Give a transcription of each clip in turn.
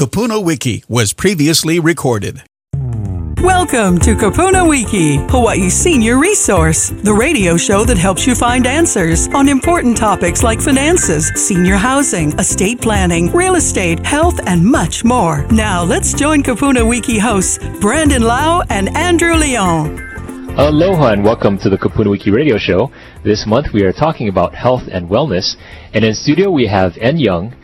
Kupuna Wiki was previously recorded. Welcome to Kupuna Wiki, Hawaii's senior resource, the radio show that helps you find answers on important topics like finances, senior housing, estate planning, real estate, health, and much more. Now, let's join Kupuna Wiki hosts Brandon Lau and Andrew Leon. Aloha and welcome to the Kupuna Wiki radio show. This month we are talking about health and wellness, and in studio we have En Young,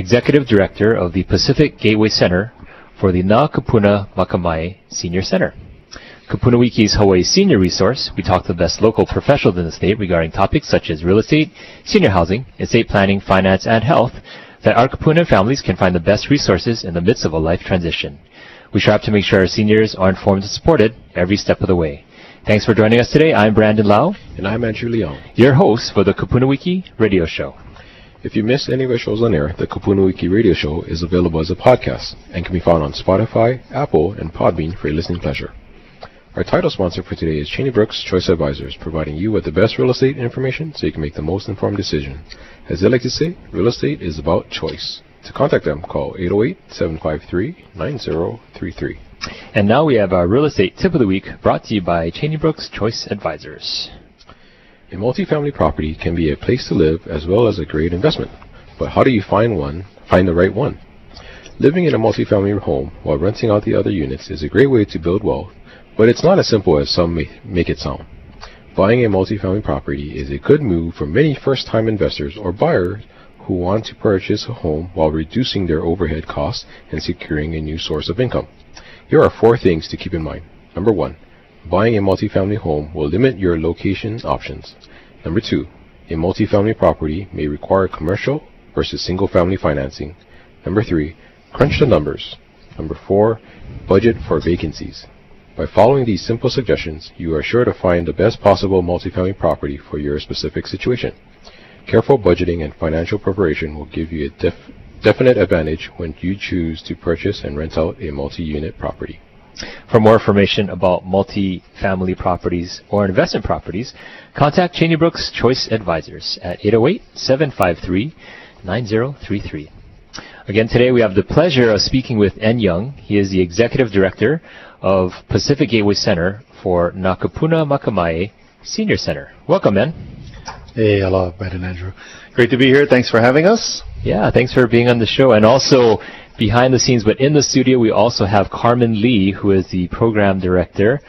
Executive Director of the Pacific Gateway Center for the Na Kupuna Makamae Senior Center. Kupuna Wiki's Hawaii Senior Resource, we talk to the best local professionals in the state regarding topics such as real estate, senior housing, estate planning, finance, and health, that our Kupuna families can find the best resources in the midst of a life transition. We strive to make sure our seniors are informed and supported every step of the way. Thanks for joining us today. I'm Brandon Lau, And I'm Andrew Leon. your host for the Kupuna Wiki radio show. If you missed any of our shows on air, the Kupuna Wiki radio show is available as a podcast and can be found on Spotify, Apple, and Podbean for your listening pleasure. Our title sponsor for today is Cheney Brooks Choice Advisors, providing you with the best real estate information so you can make the most informed decision. As they like to say, real estate is about choice. To contact them, call 808-753-9033. And now we have our real estate tip of the week brought to you by Cheney Brooks Choice Advisors. A multifamily property can be a place to live as well as a great investment. But how do you find one, find the right one? Living in a multifamily home while renting out the other units is a great way to build wealth, but it's not as simple as some may make it sound. Buying a multifamily property is a good move for many first-time investors or buyers who want to purchase a home while reducing their overhead costs and securing a new source of income. Here are four things to keep in mind. Number one, buying a multifamily home will limit your location options. Number two, a multifamily property may require commercial versus single family financing. Number three, crunch the numbers. Number four, budget for vacancies. By following these simple suggestions, you are sure to find the best possible multifamily property for your specific situation. Careful budgeting and financial preparation will give you a def- definite advantage when you choose to purchase and rent out a multi-unit property. For more information about multi-family properties or investment properties, contact Cheney Brooks Choice Advisors at 808-753-9033. Again, today we have the pleasure of speaking with En Young. He is the Executive Director of Pacific Gateway Center for Na Kupuna Makamae Senior Center. Welcome, En. Hey, hello, Brad and Andrew. Great to be here. Thanks for having us. Yeah, thanks for being on the show. And also, behind the scenes, but in the studio, we also have Carmen Lee, who is the program director.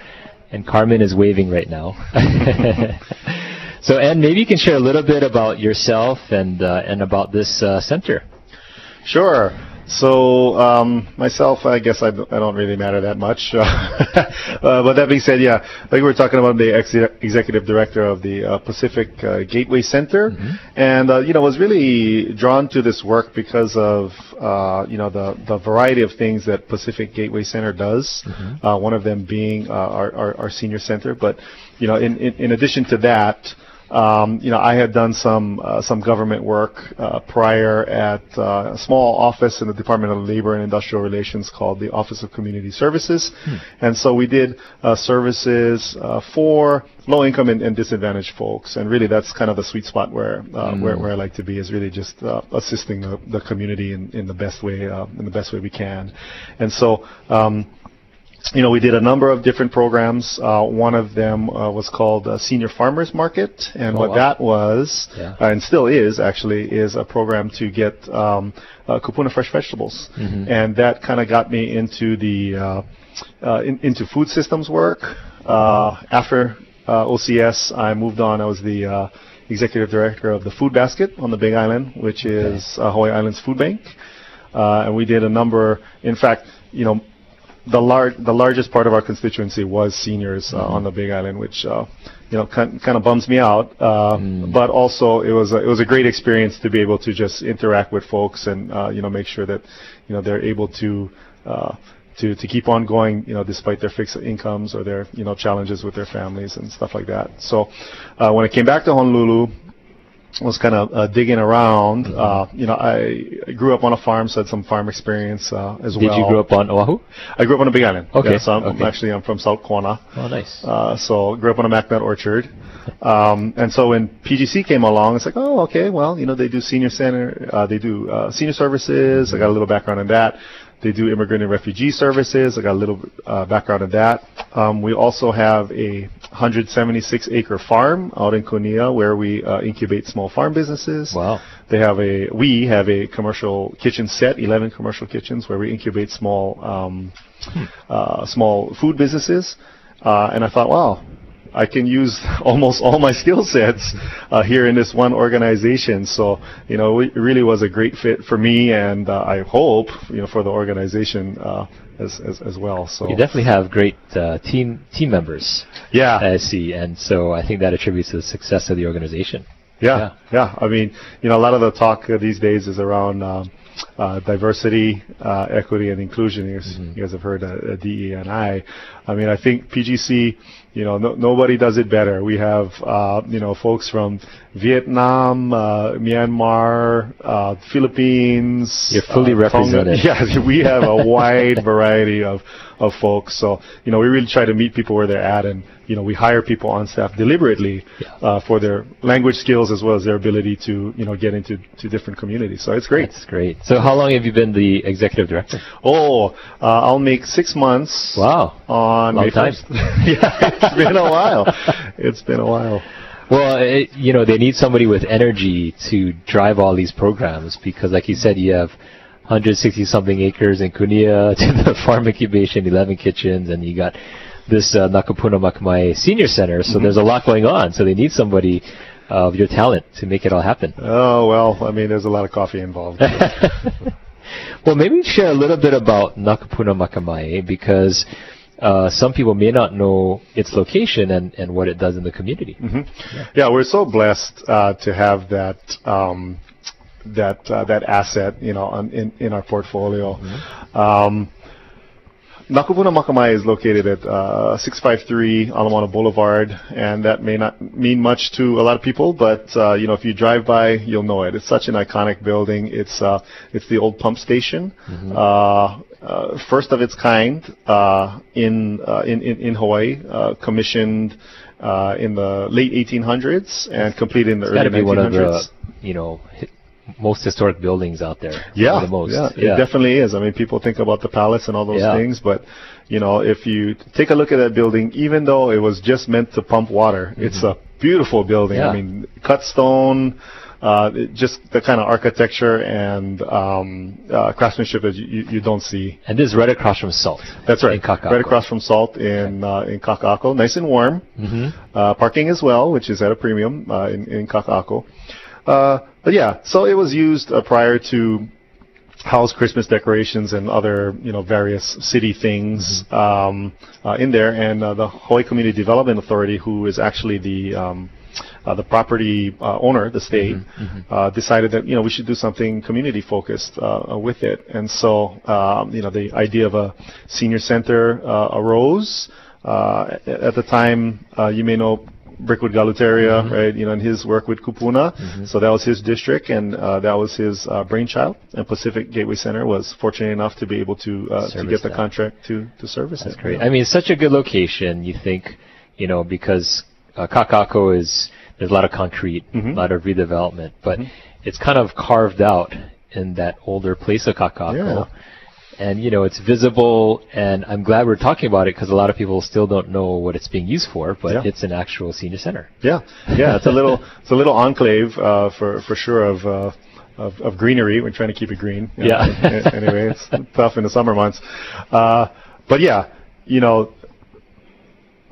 And Carmen is waving right now. so, En, maybe you can share a little bit about yourself and uh, and about this uh, center. Sure. So um, myself, I guess I, I don't really matter that much. uh, but that being said, yeah, I think we're talking about the ex- executive director of the uh, Pacific uh, Gateway Center, and uh, you know was really drawn to this work because of uh, you know the the variety of things that Pacific Gateway Center does. Uh, one of them being uh, our, our our senior center, but you know in in, in addition to that. Um, you know, I had done some uh, some government work uh, prior at uh, a small office in the Department of Labor and Industrial Relations called the Office of Community Services, and so we did uh, services uh, for low income and, and disadvantaged folks, and really that's kind of the sweet spot where uh, where, where I like to be is really just uh, assisting the, the community in, in the best way uh, in the best way we can, and so. Um, you know, we did a number of different programs. Uh, one of them uh, was called uh, Senior Farmers Market, and Oh, what wow. that was, Yeah. uh, and still is actually, is a program to get um, uh, kupuna fresh vegetables, Mm-hmm. and that kind of got me into the uh, uh, in, into food systems work. Uh, after uh, OCS, I moved on. I was the uh, executive director of the Food Basket on the Big Island, which is uh, Hawaii Islands Food Bank, uh, and we did a number. In fact, you know the lar- the largest part of our constituency was seniors uh, on the Big Island, which uh, you know kind kind of bums me out. Uh, But also, it was a, it was a great experience to be able to just interact with folks and uh, you know make sure that you know they're able to. Uh, to, to keep on going, you know, despite their fixed incomes or their, you know, challenges with their families and stuff like that. So, uh, when I came back to Honolulu, was kind of uh, digging around. Mm-hmm. Uh, you know, I, I grew up on a farm, so I had some farm experience uh, as Did well. Did you grow up on Oahu? I grew up on a Big Island. Okay, Yeah, so I'm, okay. actually I'm from South Kona. Oh, nice. Uh, so grew up on a MacNut orchard. Um, and so when PGC came along, it's like, oh, okay, well, you know, they do senior center, uh, they do uh, senior services. I got a little background in that. They do immigrant and refugee services. I got a little uh, background in that. Um, we also have a 176 acre farm out in Kunia where we uh, incubate small farm businesses. Wow. They have a we have a commercial kitchen set, 11 commercial kitchens where we incubate small um, uh, small food businesses. Uh, and I thought, wow, I can use almost all my skill sets uh, here in this one organization. So, you know, it really was a great fit for me, and uh, I hope, you know, for the organization uh, as, as as well. So You definitely have great uh, team team members. yeah, I see, and so I think that attributes to the success of the organization. Yeah, yeah. I mean, you know, a lot of the talk these days is around um, uh, diversity, uh, equity, and inclusion. You guys, you guys have heard uh, uh, DE and I. I mean, I think PGC, you know, no, nobody does it better. We have, uh, you know, folks from Vietnam, uh, Myanmar, uh, Philippines. You're fully uh, Tonga. represented. Yeah, we have a wide variety of, of folks. So, you know, we really try to meet people where they're at and, you know, we hire people on staff deliberately uh, for their language skills as well as their ability to, you know, get into to different communities. So it's great. That's great. So how long have you been the executive director? Oh, uh, I'll make six months Wow. on Long May time. 1st. yeah, it's been a while. It's been a while. Well, it, you know, they need somebody with energy to drive all these programs because, like you said, you have 160 something acres in Kunia to the farm incubation, 11 kitchens, and you got this uh, Na Kupuna Makamae Senior Center. So there's a lot going on. So they need somebody of your talent to make it all happen. Oh, well, I mean, there's a lot of coffee involved. Well, maybe share a little bit about Na Kupuna Makamae because uh, some people may not know its location and, and what it does in the community. Yeah, we're so blessed uh, to have that um, that uh, that asset, you know, on, in in our portfolio. Um, Na Kupuna Makamae is located at uh, 653 Ala Moana Boulevard, and that may not mean much to a lot of people, but uh, you know, if you drive by, you'll know it. It's such an iconic building. It's uh, it's the old pump station, uh, uh, first of its kind uh, in, uh, in in in Hawaii, uh, commissioned uh, in the late 1800s and completed in the It's early to be one of 1900s. the, you know, most historic buildings out there. Yeah, the most. yeah, it definitely is. I mean, people think about the palace and all those Yeah. things, but you know, if you take a look at that building, even though it was just meant to pump water, it's a beautiful building. Yeah. I mean, cut stone, uh, just the kind of architecture and um, uh, craftsmanship that you, you, you don't see. And this is right across from Salt. That's right, right across from Salt in uh, in Kaka'ako, nice and warm. Mm-hmm. Uh, parking as well, which is at a premium uh, in, in Kaka'ako. Uh, but yeah, so it was used uh, prior to house Christmas decorations and other, you know, various city things um, uh, in there. And uh, the Hawaii Community Development Authority, who is actually the um, uh, the property uh, owner, the state, Uh, decided that you know we should do something community focused with it. And so um, you know the idea of a senior center uh, arose. Uh, at, at the time, uh, you may know Brickwood Galuteria, right? You know, and his work with Kupuna. So that was his district, and uh, that was his uh, brainchild. And Pacific Gateway Center was fortunate enough to be able to uh, to get the that. contract to to service That's it. great. I mean, it's such a good location. You think, you know, because uh, Kaka'ako is there's a lot of concrete, Mhm. a lot of redevelopment, but it's kind of carved out in that older place of Kaka'ako. Yeah. And you know it's visible, and I'm glad we're talking about it because a lot of people still don't know what it's being used for. But Yeah. it's an actual senior center. Yeah, yeah, it's a little it's a little enclave uh, for for sure of. Uh, of, of greenery, we're trying to keep it green. you know. Yeah. anyway, it's tough in the summer months, uh, but yeah, you know,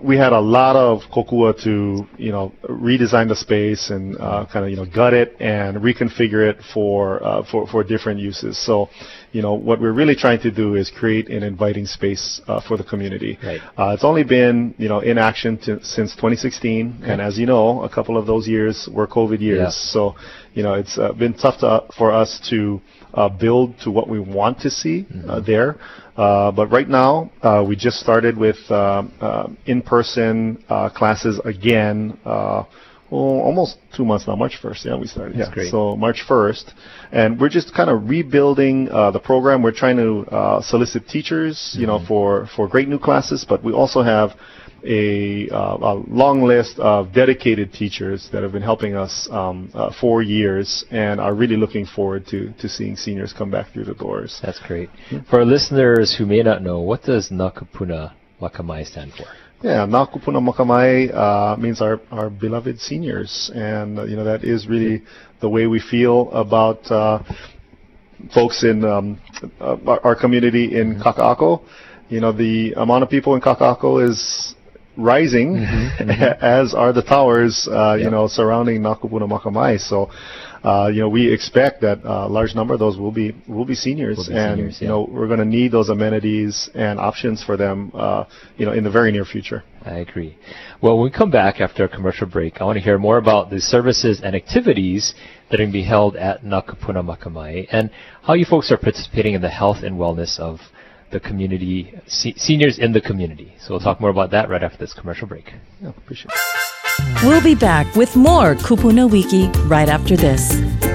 we had a lot of kokua to you know redesign the space and uh, kind of you know gut it and reconfigure it for uh, for for different uses. So, you know, what we're really trying to do is create an inviting space uh, for the community. Right. Uh, it's only been you know in action to, since 2016, and as you know, a couple of those years were COVID years. Yeah. So, you know, it's uh, been tough to, for us to uh, build to what we want to see uh, there. Uh, but right now, uh, we just started with uh, uh, in-person uh, classes again. Uh, well, almost two months now. March 1st, yeah, we started. That's yeah, great. so March 1st, and we're just kind of rebuilding uh, the program. We're trying to uh, solicit teachers, you know, for for great new classes, but we also have a, uh, a long list of dedicated teachers that have been helping us um, uh, for years and are really looking forward to, to seeing seniors come back through the doors. That's great. For our listeners who may not know, what does Nakupuna Makamai stand for? Yeah, Na Kupuna Makamae uh, means our, our beloved seniors, and uh, you know that is really the way we feel about uh, folks in um, uh, our, our community in Kaka'ako. You know, the amount of people in Kaka'ako is rising, as are the towers, uh, you know, surrounding Na Kupuna Makamae. So, uh, you know, we expect that a large number of those will be will be seniors, Will be and seniors, you know, we're going to need those amenities and options for them, uh, you know, in the very near future. I agree. Well, when we come back after a commercial break, I want to hear more about the services and activities that are going to be held at Na Kupuna Makamae and how you folks are participating in the health and wellness of the community, se- seniors in the community. So we'll talk more about that right after this commercial break. Yeah, appreciate it. We'll be back with more Kupuna Wiki right after this.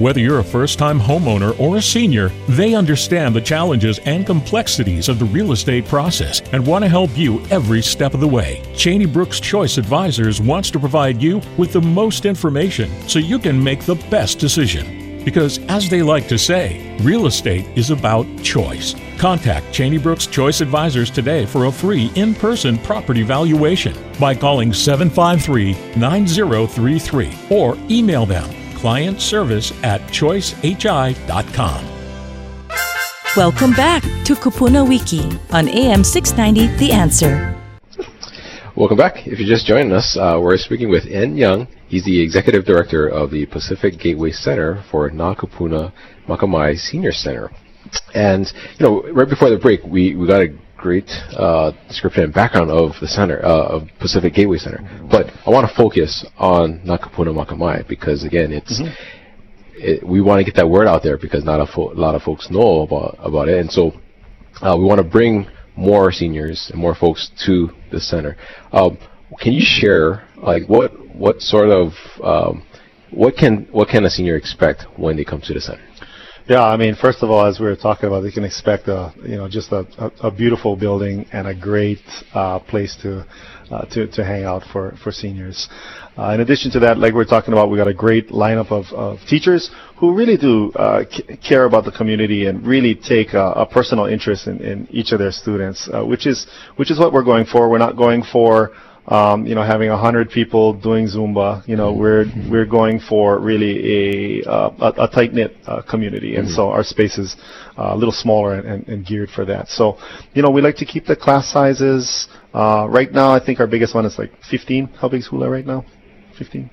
Whether you're a first time homeowner or a senior, they understand the challenges and complexities of the real estate process and want to help you every step of the way. Cheney Brooks Choice Advisors wants to provide you with the most information so you can make the best decision. Because, as they like to say, real estate is about choice. Contact Cheney Brooks Choice Advisors today for a free in person property valuation by calling 753 9033 or email them client service at choicehi.com. Welcome back to Kupuna Wiki on AM 690 The Answer. Welcome back. If you're just joining us, uh, we're speaking with En Young. He's the executive director of the Pacific Gateway Center for Nakapuna Makamai Senior Center. And you know, right before the break, we, we got a great uh, description and background of the center uh, of Pacific Gateway Center. But I want to focus on Na Kupuna Makamae because again, it's it, we want to get that word out there because not a, fo- lot of folks know about about it, and so uh, we want to bring more seniors and more folks to the center. Um, can you share like what what sort of um, what can what can a senior expect when they come to the center? Yeah, I mean, first of all, as we were talking about, they can expect a you know just a, a, a beautiful building and a great uh, place to uh, to to hang out for for seniors. Uh, in addition to that, like we are talking about, we got a great lineup of, of teachers who really do uh, c- care about the community and really take a, a personal interest in, in each of their students, uh, which is which is what we're going for. We're not going for um, you know, having a hundred people doing Zumba, you know, we're we're going for really a uh, a, a tight knit uh, community, and so our space is uh, a little smaller and, and, and geared for that. So, you know, we like to keep the class sizes. Uh, right now, I think our biggest one is like 15. How big is Hula right now? 15.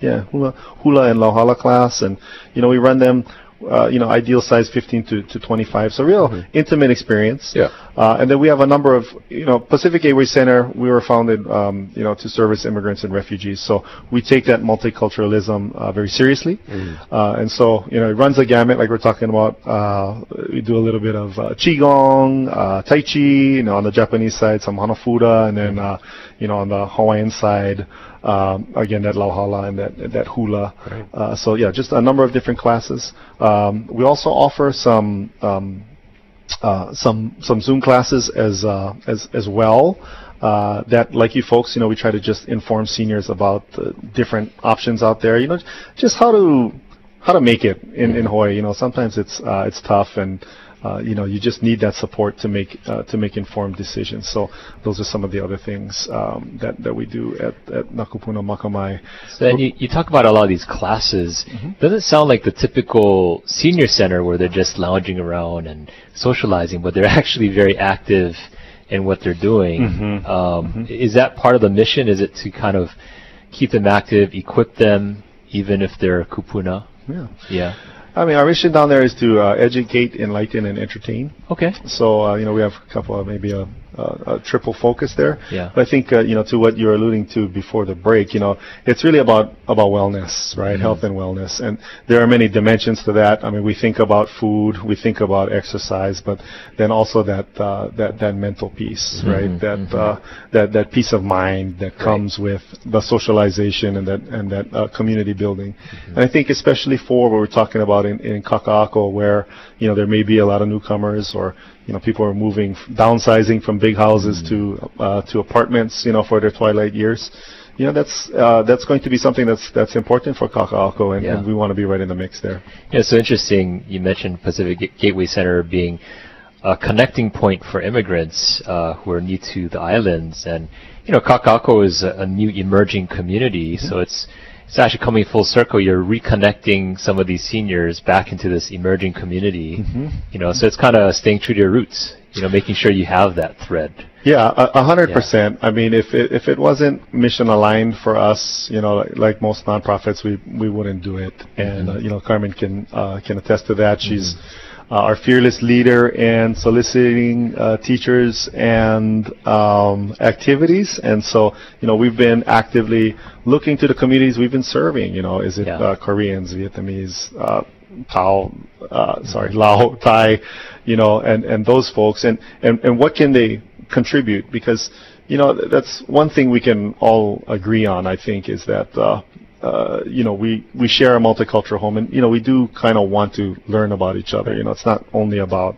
Yeah, hula, hula and Lauhala class, and you know we run them, uh, you know, ideal size 15 to, to 25. So real intimate experience. Yeah. Uh, and then we have a number of, you know, Pacific Gateway Center. We were founded, um, you know, to service immigrants and refugees. So we take that multiculturalism uh, very seriously. Uh, and so, you know, it runs a gamut, like we're talking about. Uh, we do a little bit of uh, qigong, uh, tai chi. You know, on the Japanese side, some hanafuda, and then, uh, you know, on the Hawaiian side, um, again that lauhala and that that hula. Uh, so yeah, just a number of different classes. Um, we also offer some. Um, uh, some some Zoom classes as uh, as as well. Uh, that, like you folks, you know, we try to just inform seniors about the different options out there. You know, just how to how to make it in in Hawaii. You know, sometimes it's uh, it's tough, and uh, you know, you just need that support to make uh, to make informed decisions. So those are some of the other things um, that that we do at at Na Kupuna Makamae. So then you, you talk about a lot of these classes. Doesn't sound like the typical senior center where they're just lounging around and socializing, but they're actually very active in what they're doing. Um, Is that part of the mission? Is it to kind of keep them active, equip them, even if they're kupuna? Yeah. Yeah. I mean, our mission down there is to uh, educate, enlighten, and entertain. Okay. So uh, you know, we have a couple of maybe a a, a triple focus there. Yeah. But I think uh, you know to what you're alluding to before the break, you know, it's really about about wellness, right? Health and wellness, and there are many dimensions to that. I mean, we think about food, we think about exercise, but then also that uh, that that mental piece, right? That uh, that that peace of mind that comes with the socialization and that and that uh, community building. And I think especially for what we're talking about in in Kaka'ako, where you know there may be a lot of newcomers or you know people are moving, downsizing from big houses to uh, to apartments, you know, for their twilight years. You know, that's uh, that's going to be something that's that's important for Kaka'ako, and, Yeah. and we want to be right in the mix there. Yeah, it's so interesting. You mentioned Pacific Gateway Center being a connecting point for immigrants uh, who are new to the islands, and you know, Kaka'ako is a, a new emerging community, so it's it's actually coming full circle. You're reconnecting some of these seniors back into this emerging community. You know, so it's kind of staying true to your roots. You know, making sure you have that thread. Yeah, a hundred percent. I mean, if it, if it wasn't mission aligned for us, you know, like, like most nonprofits, we we wouldn't do it. And uh, you know, Carmen can uh, can attest to that. She's uh, our fearless leader in soliciting uh, teachers and um, activities. And so, you know, we've been actively looking to the communities we've been serving. You know, is it Yeah. uh, Koreans, Vietnamese, uh, Tao, uh, sorry, Lao, Thai, you know, and, and those folks, and, and, and what can they contribute? Because, you know, that's one thing we can all agree on, I think, is that, uh, uh, you know, we, we share a multicultural home, and, you know, we do kind of want to learn about each other. You know, it's not only about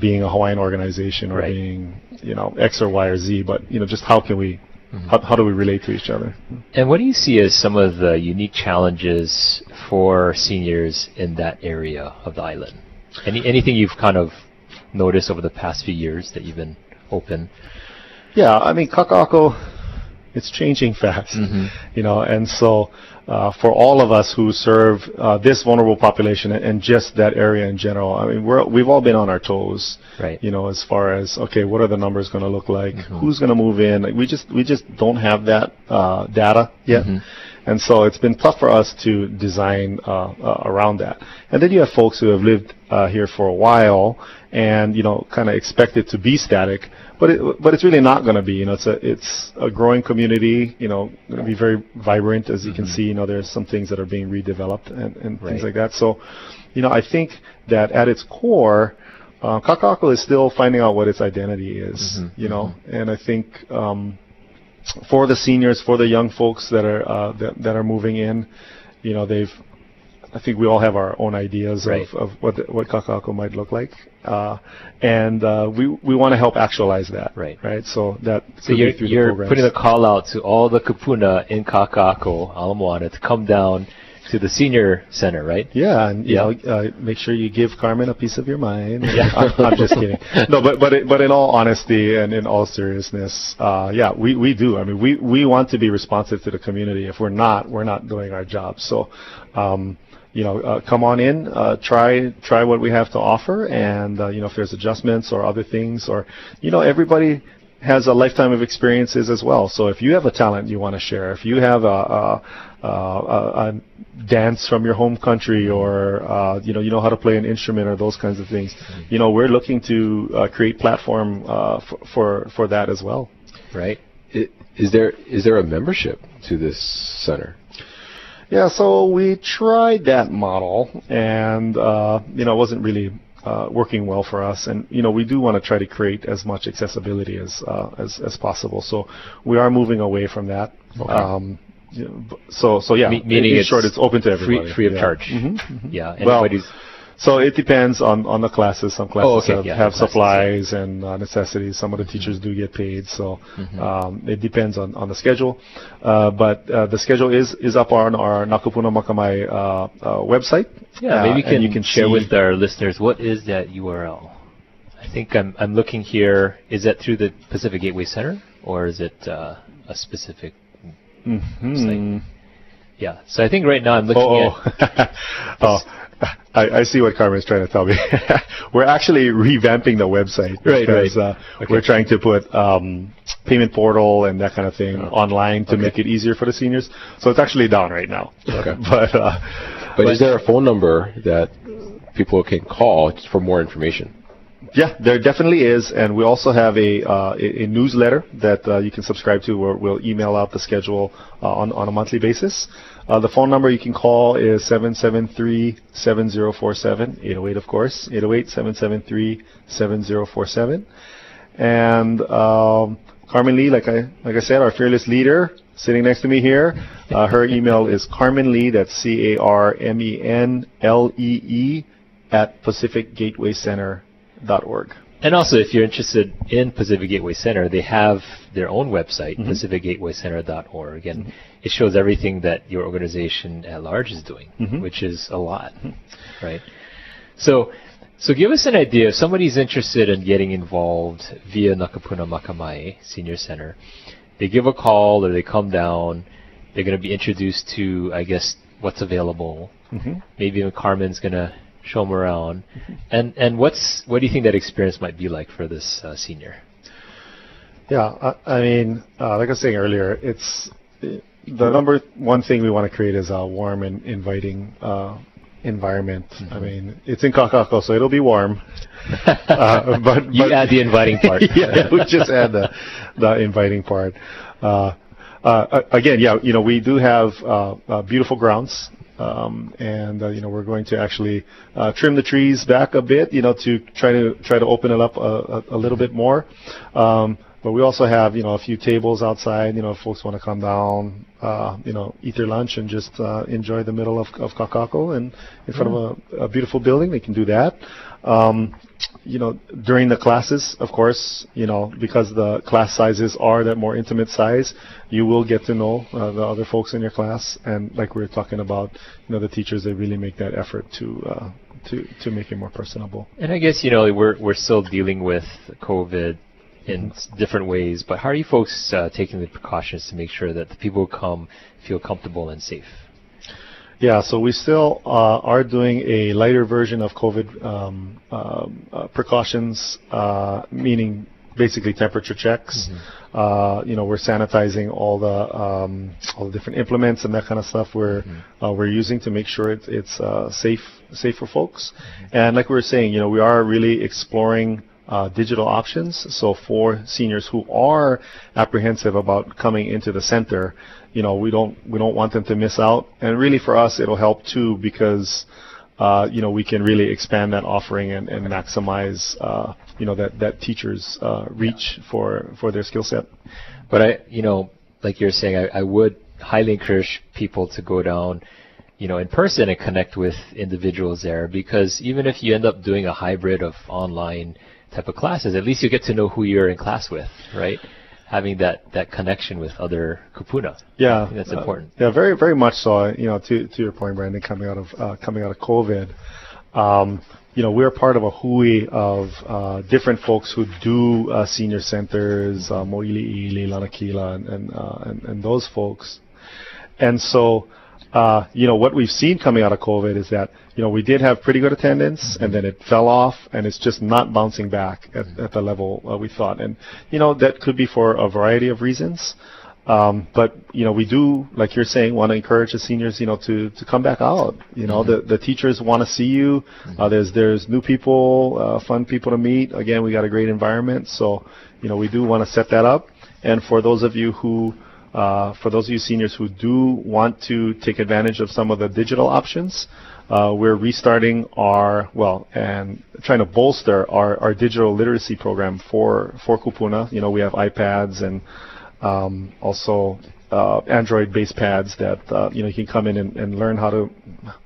being a Hawaiian organization or Right. being, you know, X or Y or Z, but, you know, just how can we, Mm-hmm. how, how do we relate to each other? And what do you see as some of the unique challenges for seniors in that area of the island? Any anything you've kind of noticed over the past few years that you've been open? Yeah, I mean, Kaka'ako, it's changing fast, Mm-hmm. you know, and so uh, for all of us who serve uh, this vulnerable population and, and just that area in general, I mean, we're we've all been on our toes, Right. You know, as far as okay, what are the numbers going to look like? Mm-hmm. Who's going to move in? Like, we just we just don't have that uh, data yet. Mm-hmm. And so it's been tough for us to design uh, uh, around that. And then you have folks who have lived uh, here for a while and you know kind of expect it to be static, but it, but it's really not going to be. You know, it's a it's a growing community. You know, going to be very vibrant as you can see. You know, there's some things that are being redeveloped and, and Right. things like that. So, you know, I think that at its core, uh, Kaka'ako is still finding out what its identity is. You know, and I think. Um, for the seniors, for the young folks that are uh, that, that are moving in, you know, they've. I think we all have our own ideas Right. of, of what the, what Kaka'ako might look like, uh, and uh, we we want to help actualize that. Right. Right. So that So you're, you're programs. putting a call out to all the kupuna in Kaka'ako, Ala Moana, to come down to the senior center, right? Yeah, and you Yeah. know, uh, make sure you give Carmen a piece of your mind. Yeah, I'm, I'm just kidding. No, but but it, but in all honesty and in all seriousness, uh, yeah, we, we do. I mean, we we want to be responsive to the community. If we're not, we're not doing our job. So, um, you know, uh, come on in, uh, try try what we have to offer, and uh, you know, if there's adjustments or other things, or you know, everybody has a lifetime of experiences as well. So if you have a talent you want to share, if you have a, a, a, a, dance from your home country, or uh, you know you know how to play an instrument, or those kinds of things, you know we're looking to uh, create platform uh, for, for for that as well. Right. I- Is there is there a membership to this center? Yeah, so we tried that model, and uh, you know, it wasn't really uh, working well for us. And you know, we do want to try to create as much accessibility as uh, as as possible. So we are moving away from that. Um, know, b- so so yeah, Me- meaning in it's short, it's open to Free, everybody. free of yeah. charge. Mhm. Yeah. Well, Anybody's So it depends on, on the classes. Some classes Oh, okay, have, yeah, have classes, supplies and uh, necessities. Some of the teachers do get paid. So Mm-hmm. um, it depends on, on the schedule. Uh, but uh, the schedule is, is up on our Na Kupuna Makamae uh, uh, website. Yeah, Uh, maybe you can, you can share with our listeners what is that URL. I think I'm I'm looking here. Is that through the Pacific Gateway Center or is it uh, a specific? Mhm. site? Yeah. So I think right now I'm looking Oh, at. oh. Oh. I, I see what Carmen is trying to tell me. we're actually revamping the website Right, because right. Uh, Okay. we're trying to put um, payment portal and that kind of thing online to Okay. make it easier for the seniors. So it's actually down right now. Okay. but uh, But is there a phone number that people can call for more information? Yeah, there definitely is, and we also have a uh, a, a newsletter that uh, you can subscribe to, where we'll email out the schedule uh, on on a monthly basis. Uh, the phone number you can call is 773-7047, 808 of course, 808-773-7047. And um, Carmen Lee, like I like I said, our fearless leader, sitting next to me here. Uh, her email is Carmen Lee, that's C-A-R-M-E-N-L-E-E, at pacificgatewaycenter.org. And also, if you're interested in Pacific Gateway Center, they have their own website, Mm-hmm. pacificgatewaycenter.org, and it shows everything that your organization at large is doing, Mm-hmm. which is a lot, right? So, so give us an idea. If somebody's interested in getting involved via Na Kupuna Makamae Senior Center, they give a call or they come down. They're going to be introduced to, I guess, what's available. Mhm. Maybe even Carmen's going to show them around. And and what's what do you think that experience might be like for this uh, senior? Yeah, I, I mean, uh, like I was saying earlier, it's the number one thing we want to create is a warm and inviting uh, environment. I mean, it's in Kaka'ako, so it'll be warm. uh, but You but- add the inviting part. yeah, we just add the the inviting part. Uh, uh, again, yeah, you know, we do have uh, uh, beautiful grounds. Um, and uh, you know we're going to actually uh, trim the trees back a bit, you know, to try to try to open it up a, a, a little bit more. Um, but we also have you know a few tables outside. You know, if folks want to come down, uh, you know, eat their lunch and just uh, enjoy the middle of, of Kaka'ako and in front of a, a beautiful building, they can do that. Um, you know, during the classes, of course, you know, because the class sizes are that more intimate size, you will get to know uh, the other folks in your class, and like we were talking about, you know, the teachers they really make that effort to uh, to to make it more personable. And I guess you know we're we're still dealing with COVID in different ways, but how are you folks uh, taking the precautions to make sure that the people who come feel comfortable and safe? Yeah, so we still uh, are doing a lighter version of COVID um, um, uh, precautions, uh, meaning basically temperature checks. Uh, you know, we're sanitizing all the um, all the different implements and that kind of stuff we're uh, we're using to make sure it's it's uh, safe safe for folks. And like we were saying, you know, we are really exploring uh, digital options. So for seniors who are apprehensive about coming into the center, you know, we don't we don't want them to miss out. And really for us, it'll help too because uh, you know we can really expand that offering and, and maximize uh, you know that that teachers uh, reach for for their skill set. But I, you know, like you're saying, I, I would highly encourage people to go down, you know, in person and connect with individuals there because even if you end up doing a hybrid of online type of classes, at least you get to know who you're in class with, right? Having that, that connection with other kupuna. Yeah, that's uh, important. yeah, very very much so. You know, to to your point, Brandon, coming out of uh, coming out of COVID, um, you know, we're part of a hui of uh, different folks who do uh, senior centers, uh, Moiliili, Lanakila, and and, uh, and and those folks. And so, uh, you know, what we've seen coming out of COVID is that, you know, we did have pretty good attendance and then it fell off and it's just not bouncing back at, at the level uh, we thought. And, you know, that could be for a variety of reasons. Um, but, you know, we do, like you're saying, want to encourage the seniors, you know, to, to come back out. You know, the, the teachers want to see you. Uh, there's, there's new people, uh, fun people to meet. Again, we got a great environment. So, you know, we do want to set that up. And for those of you who, uh, for those of you seniors who do want to take advantage of some of the digital options, uh, we're restarting our well and trying to bolster our, our digital literacy program for for Kupuna. You know, we have iPads and um, also uh, Android-based pads that uh, you know you can come in and, and learn how to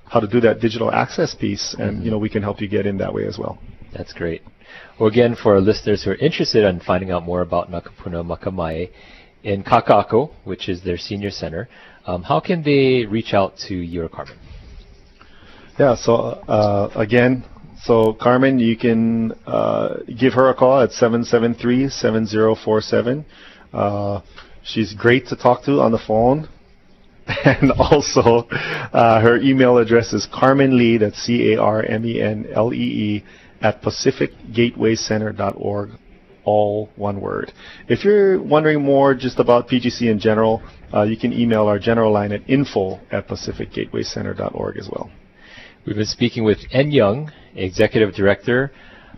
how to do that digital access piece, and you know we can help you get in that way as well. That's great. Well, again, for our listeners who are interested in finding out more about Na Kupuna Makamae in Kaka'ako, which is their senior center, um, how can they reach out to you or Carmen? Yeah. So uh, again, so Carmen, you can uh, give her a call at 773-7047. Uh, she's great to talk to on the phone. And also, uh, her email address is Carmen Lee, that's C-A-R-M-E-N-L-E-E, at pacificgatewaycenter.org, all one word. If you're wondering more just about PGC in general, uh, you can email our general line at info at pacificgatewaycenter.org as well. We've been speaking with En Young, Executive Director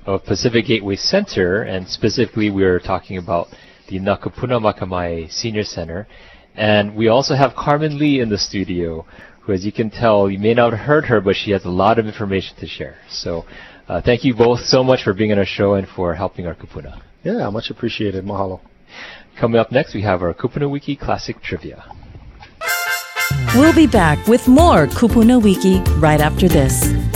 of Pacific Gateway Center, and specifically we are talking about the Na Kupuna Makamae Senior Center. And we also have Carmen Lee in the studio, who, as you can tell, you may not have heard her, but she has a lot of information to share. So, uh, thank you both so much for being on our show and for helping our Kupuna. Yeah, much appreciated. Mahalo. Coming up next, we have our Kupuna Wiki Classic Trivia. We'll be back with more Kupuna Wiki right after this.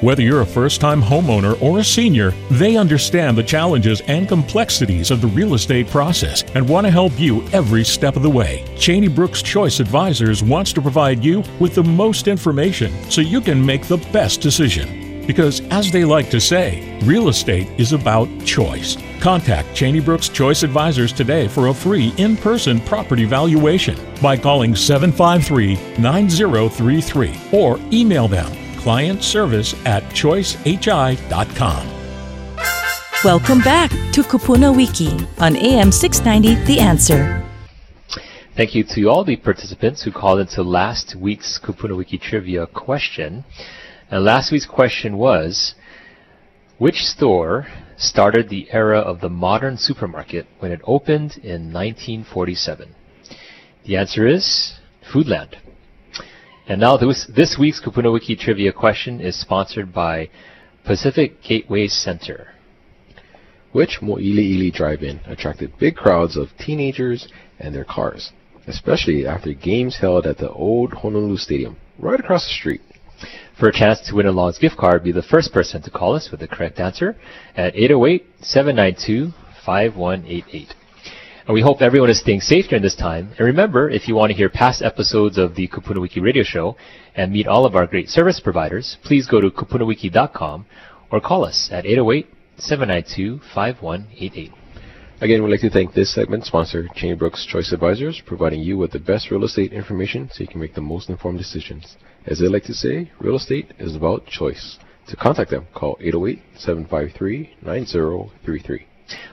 Whether you're a first time homeowner or a senior, they understand the challenges and complexities of the real estate process and want to help you every step of the way. Cheney Brooks Choice Advisors wants to provide you with the most information so you can make the best decision. Because, as they like to say, real estate is about choice. Contact Cheney Brooks Choice Advisors today for a free in person property valuation by calling 753 9033 or email them client service at choicehi.com. Welcome back to Kupuna Wiki on AM 690 The Answer. Thank you to all the participants who called into last week's Kupuna Wiki trivia question. And last week's question was Which store started the era of the modern supermarket when it opened in 1947? The answer is Foodland. And now this, this week's Kupuna Wiki trivia question is sponsored by Pacific Gateway Center. Which Mo'iliili drive-in attracted big crowds of teenagers and their cars, especially after games held at the old Honolulu Stadium, right across the street? For a chance to win a Longs gift card, be the first person to call us with the correct answer at 808-792-5188. And we hope everyone is staying safe during this time. And remember, if you want to hear past episodes of the Kupuna Wiki radio show and meet all of our great service providers, please go to kupunawiki.com or call us at 808-792-5188. Again, we'd like to thank this segment sponsor, Cheney Brooks Choice Advisors, providing you with the best real estate information so you can make the most informed decisions. As they like to say, real estate is about choice. To contact them, call 808-753-9033.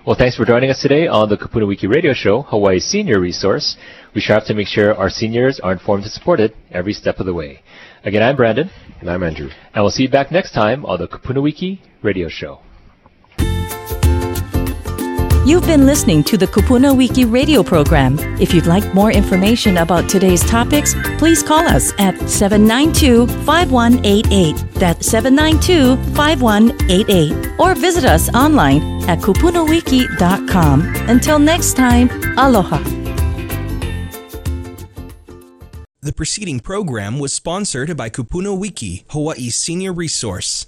Well, thanks for joining us today on the Kupuna Wiki Radio Show, Hawaii's senior resource. We strive to make sure our seniors are informed and supported every step of the way. Again, I'm Brandon. And I'm Andrew. And we'll see you back next time on the Kupuna Wiki Radio Show. You've been listening to the Kupuna Wiki radio program. If you'd like more information about today's topics, please call us at 792 5188. That's 792 5188. Or visit us online at kupunawiki.com. Until next time, aloha. The preceding program was sponsored by Kupuna Wiki, Hawaii's senior resource.